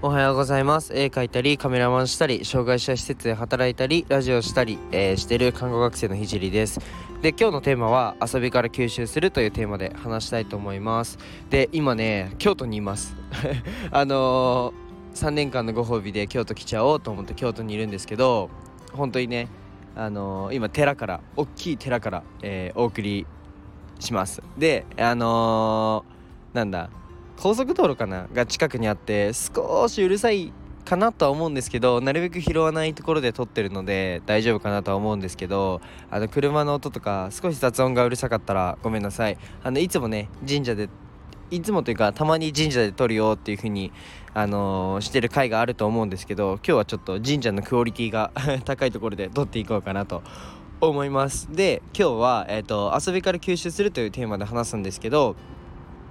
おはようございます。絵描いたり、カメラマンしたり、障害者施設で働いたり、ラジオしたり、えー、してる看護学生のひじりです。で、今日のテーマは遊びから吸収するというテーマで話したいと思います。で、今ね、京都にいます。あのー、3年間のご褒美で京都来ちゃおうと思って京都にいるんですけど、本当にね、あのー、今寺から、大きい寺から、えお送りします。で、あのなんだ、高速道路かなが近くにあって少しうるさいかなとは思うんですけどなるべく拾わないところで撮ってるので大丈夫かなとは思うんですけどあの車の音とか少し雑音がうるさかったらごめんなさい。あのいつもね神社でいつもというかたまに神社で撮るよっていう風にあのー、してる回があると思うんですけど今日はちょっと神社のクオリティが 高いところで撮っていこうかなと思います。で今日は、えーと遊びから吸収するというテーマで話すんですけど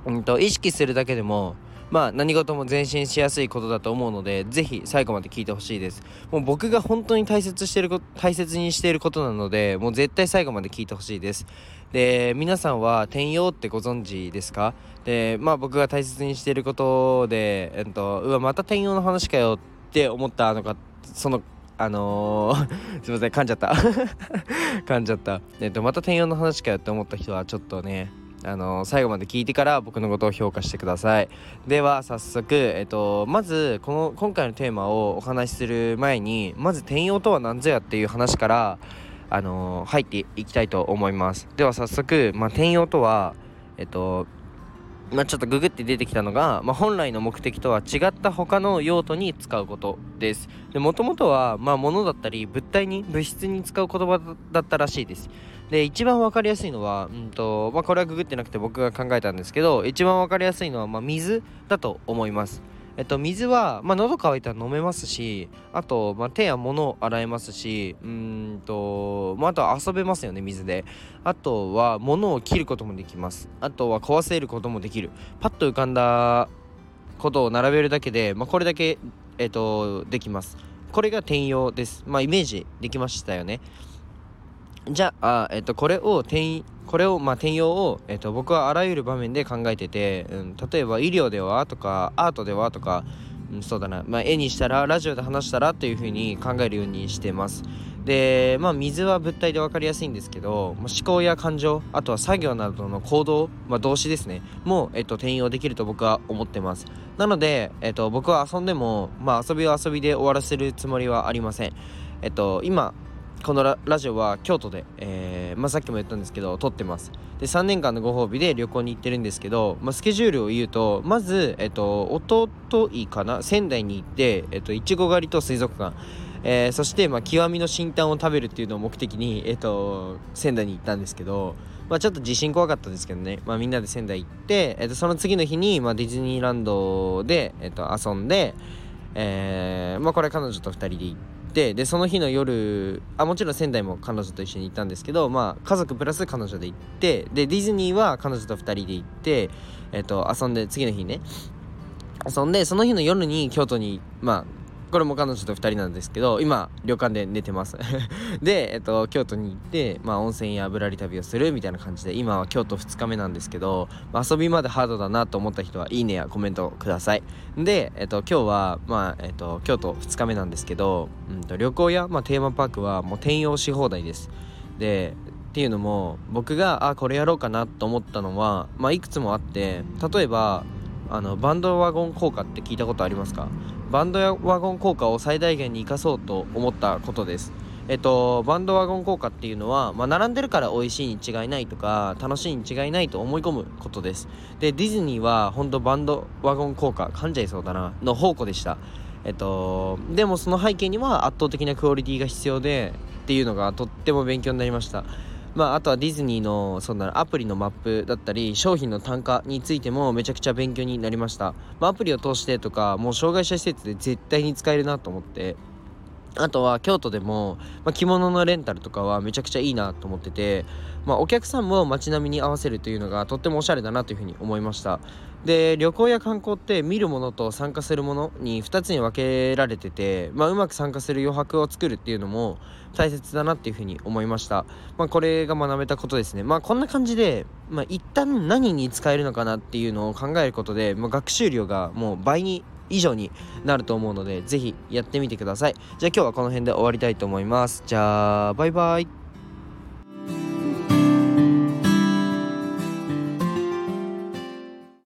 うんと、意識するだけでもまあ何事も前進しやすいことだと思うので是非最後まで聞いてほしいです。もう僕が本当に大切してるこ大切にしていることなのでもう絶対最後まで聞いてほしいです。で皆さんは転用ってご存知ですか？でまあ僕が大切にしていることでえっとうわまた転用の話かよって思ったのかそのあのー、すいません噛んじゃった。噛んじゃった。えっとまた転用の話かよって思った人はちょっとねあの最後まで聞いてから僕のことを評価してください。では早速、えっと、まずこの今回のテーマをお話しする前にまず転用とは何ぞやっていう話からあの入っていきたいと思います。では早速、まあ、転用とはえっとまあ、ちょっとググって出てきたのが、まあ、本来の目的とは違った他の用途に使うことです。もともとは、まあ、物だったり物体に物質に使う言葉だったらしいです。で一番分かりやすいのは、うんとまあ、これはググってなくて僕が考えたんですけど一番分かりやすいのは、まあ、水だと思います。えっと、水は、まあ、喉乾いたら飲めますしあと、まあ、手や物を洗えますしうんと、まあ、あとは遊べますよね水で。あとは物を切ることもできます。あとは壊せることもできる。パッと浮かんだことを並べるだけで、まあ、これだけ、えっと、できます。これが転用です。まあイメージできましたよね。じゃあ、えっと、これを転これを、まあ、転用を、えっと、僕はあらゆる場面で考えてて、うん、例えば医療ではとかアートではとか、うん、そうだな、まあ、絵にしたらラジオで話したらっていう風に考えるようにしてます。でまあ水は物体で分かりやすいんですけど、ま、思考や感情あとは作業などの行動、まあ、動詞ですね。も、えっと、転用できると僕は思ってます。なので、えっと、僕は遊んでも、まあ、遊びは遊びで終わらせるつもりはありません。えっと今このラジオは京都で、えーまあ、さっきも言ったんですけど撮ってます。で3年間のご褒美で旅行に行ってるんですけど、まあ、スケジュールを言うとまず、えっと、おとといかな仙台に行ってえっといちご狩りと水族館。えー、そして、まあ、極みの新タンを食べるっていうのを目的に、えーと、仙台に行ったんですけど、まあ、ちょっと地震怖かったですけどね、まあ、みんなで仙台行って、えーと、その次の日に、まあ、ディズニーランドで、えーと、遊んで、えーまあ、これ彼女と2人で行っってでその日の夜あもちろん仙台も彼女と一緒に行ったんですけど、まあ、家族プラス彼女で行ってでディズニーは彼女と2人で行って、えっと、遊んで次の日ね。遊んでその日の夜に京都にまあこれも彼女と2人なんですけど今旅館で寝てます。で、えっと、京都に行って、まあ、温泉やぶらり旅をするみたいな感じで今は京都2日目なんですけど、まあ、遊びまでハードだなと思った人はいいねやコメントください。で、えっと、今日は、まあえっと、京都2日目なんですけど、うんと、旅行や、まあ、テーマパークはもう転用し放題です。でっていうのも僕があこれやろうかなと思ったのは、まあ、いくつもあって例えばあのバンドワゴン効果って聞いたことありますか？バンドワゴン効果を最大限に生かそうと思ったことです。えっと、バンドワゴン効果っていうのは、まあ、並んでるから美味しいに違いないとか楽しいに違いないと思い込むことです。でディズニーは本当バンドワゴン効果噛んじゃいそうだなの宝庫でした。えっとでもその背景には圧倒的なクオリティが必要でっていうのがとっても勉強になりました。まあ、あとはディズニーのそんなアプリのマップだったり商品の単価についてもめちゃくちゃ勉強になりました、まあ、アプリを通してとかもう障害者施設で絶対に使えるなと思って。あとは京都でも、まあ、着物のレンタルとかはめちゃくちゃいいなと思ってて、まあ、お客さんも街並みに合わせるというのがとってもおしゃれだなというふうに思いました。で旅行や観光って見るものと参加するものに2つに分けられてて、まあ、うまく参加する余白を作るっていうのも大切だなっていうふうに思いました、まあ、これが学べたことですね。まあこんな感じで、まあ、一旦何に使えるのかなっていうのを考えることで、まあ、学習量がもう倍に以上になると思うので是非やってみてください。じゃあ今日はこの辺で終わりたいと思います。じゃあバイバイ。